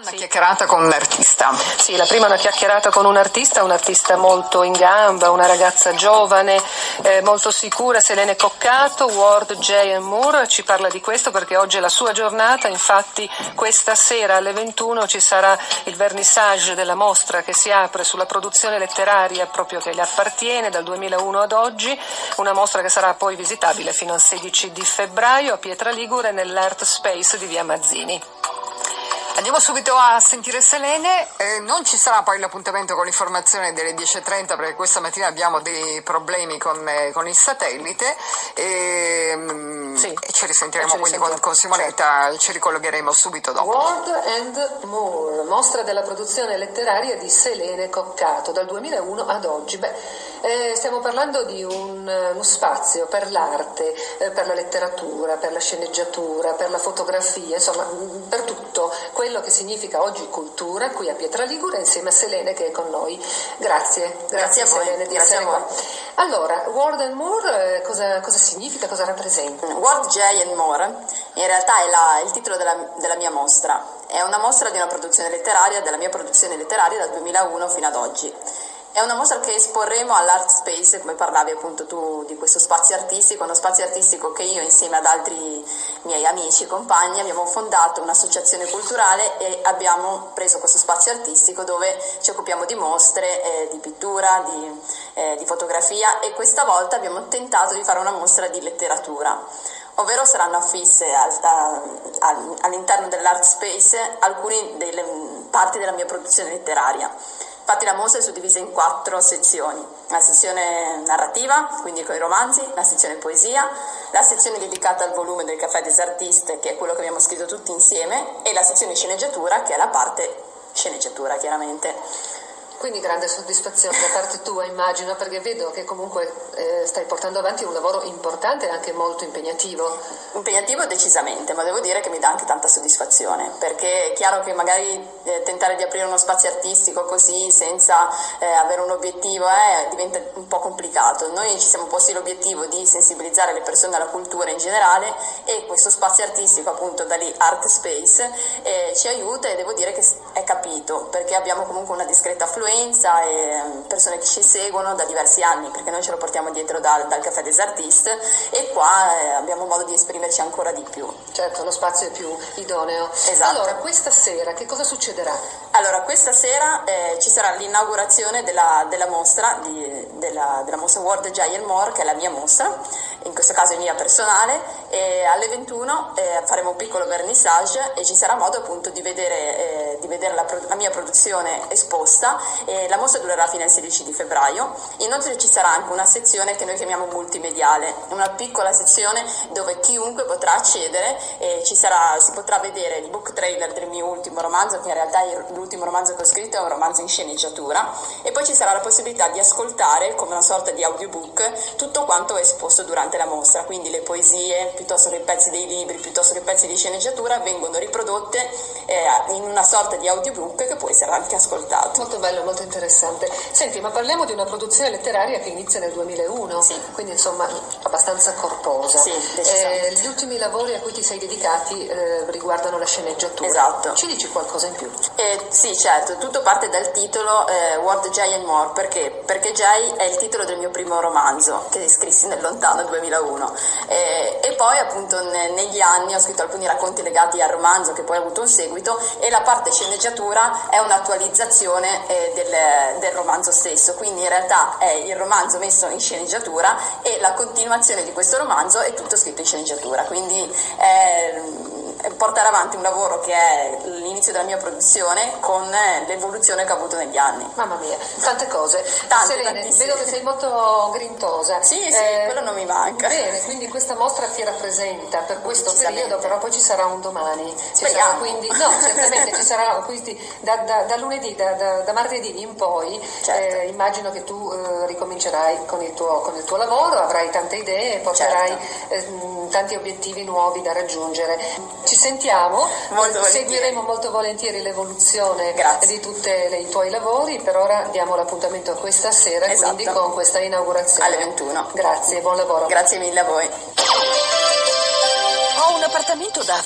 Una chiacchierata con un artista. Sì, la prima è una chiacchierata con un artista, un artista molto in gamba, una ragazza giovane, eh, molto sicura, Selene Coccato, Ward J. Moore, ci parla di questo perché oggi è la sua giornata, infatti questa sera alle 21 ci sarà il vernissage della mostra che si apre sulla produzione letteraria proprio che le appartiene dal 2001 ad oggi, una mostra che sarà poi visitabile fino al 16 di febbraio a Pietra Ligure nell'Art Space di Via Mazzini. Andiamo subito a sentire Selene, eh, non ci sarà poi l'appuntamento con l'informazione delle 10.30 perché questa mattina abbiamo dei problemi con, eh, con il satellite e, mm, sì. e ci risentiremo ci quindi con, con, Simonetta, certo. ci ricollegheremo subito dopo. Ward and Moore, mostra della produzione letteraria di Selene Coccato dal 2001 ad oggi. Beh, eh, stiamo parlando di un, uno spazio per l'arte, eh, per la letteratura, per la sceneggiatura, per la fotografia, insomma per tutto quello che significa oggi cultura qui a Pietra Ligure insieme a Selene che è con noi. Grazie, grazie, grazie a Selene di essere qua. Allora, Ward and Moore eh, cosa, cosa, significa, cosa rappresenta? Ward J. and Moore in realtà è la, il titolo della, della mia mostra, è una mostra di una produzione letteraria, della mia produzione letteraria dal 2001 fino ad oggi. È una mostra che esporremo all'Art Space, come parlavi appunto tu di questo spazio artistico, uno spazio artistico che io insieme ad altri miei amici compagni abbiamo fondato un'associazione culturale e abbiamo preso questo spazio artistico dove ci occupiamo di mostre, eh, di pittura, di, eh, di fotografia e questa volta abbiamo tentato di fare una mostra di letteratura ovvero saranno affisse all'interno dell'art space alcune delle parti della mia produzione letteraria. Infatti la mostra è suddivisa in quattro sezioni, la sezione narrativa, quindi con i romanzi, la sezione poesia, la sezione dedicata al volume del Caffè des Artistes, che è quello che abbiamo scritto tutti insieme, e la sezione sceneggiatura, che è la parte sceneggiatura chiaramente. Quindi grande soddisfazione da parte tua immagino perché vedo che comunque eh, stai portando avanti un lavoro importante e anche molto impegnativo. Impegnativo decisamente, ma devo dire che mi dà anche tanta soddisfazione perché è chiaro che magari eh, tentare di aprire uno spazio artistico così senza eh, avere un obiettivo eh, diventa un po' complicato. Noi ci siamo posti l'obiettivo di sensibilizzare le persone alla cultura in generale e questo spazio artistico appunto da lì Art Space eh, ci aiuta e devo dire che è capito perché abbiamo comunque una discreta affluenza e mm, persone che ci seguono da diversi anni, perché noi ce lo portiamo dietro dal, dal Café des Artistes e qua eh, abbiamo modo di esprimerci ancora di più. Certo, lo spazio è più idoneo. Esatto. Allora, questa sera che cosa succederà? Allora, questa sera eh, ci sarà l'inaugurazione della, della mostra, di, della, della, mostra World Giant More, che è la mia mostra, in questo caso è mia personale, e alle 21 eh, faremo un piccolo vernissage e ci sarà modo appunto di vedere, eh, di vedere la, la, mia produzione esposta. la mostra durerà fino al 16 di febbraio. Inoltre ci sarà anche una sezione che noi chiamiamo multimediale, una piccola sezione dove chiunque potrà accedere e sarà, si potrà vedere il book trailer del mio ultimo romanzo, che in realtà è l'ultimo romanzo che ho scritto è un romanzo in sceneggiatura, e poi ci sarà la possibilità di ascoltare come una sorta di audiobook tutto quanto esposto durante la mostra, quindi le poesie, piuttosto che i pezzi dei libri, piuttosto che i pezzi di sceneggiatura vengono riprodotte eh, in una sorta di audiobook che può essere anche ascoltato. Molto bello, molto interessante. Senti, ma parliamo di una produzione letteraria che inizia nel 2001, sì. quindi insomma abbastanza corposa. Sì, eh, gli ultimi lavori a cui ti sei dedicati eh, riguardano la sceneggiatura. Esatto. Ci dici qualcosa in più? Eh, sì, certo, tutto parte dal titolo eh, Ward J and More, perché? Perché J è il titolo del mio primo romanzo che scrissi nel lontano 2001 eh, e poi appunto ne, negli anni ho scritto alcuni racconti legati al romanzo che poi ha avuto un seguito e la parte sceneggiatura è un'attualizzazione eh, del, del romanzo stesso, quindi in realtà è il romanzo messo in sceneggiatura e la continuazione di questo romanzo è tutto scritto in sceneggiatura, quindi eh, portare avanti un lavoro che è l'inizio della mia produzione con eh, l'evoluzione che ho avuto negli anni. Mamma mia, tante cose. Tante, Selene, vedo che sei molto grintosa. Sì, sì, eh, quello non mi manca. Bene, quindi questa mostra ti rappresenta per questo periodo, però poi ci sarà un domani. Ci sarà quindi, no, certamente ci sarà quindi da, da, da lunedì, da, da, martedì in poi, certo. eh, immagino che tu eh, ricomincerai con il, tuo, con il, tuo, lavoro, avrai tante idee, porterai certo. Eh, tanti obiettivi nuovi da raggiungere. Ci sentiamo, molto seguiremo molto volentieri l'evoluzione Grazie. di tutti i tuoi lavori, per ora diamo l'appuntamento a questa sera, esatto. quindi con questa inaugurazione. Alle 21. Grazie, buon lavoro. Grazie mille a voi. Ho un appartamento da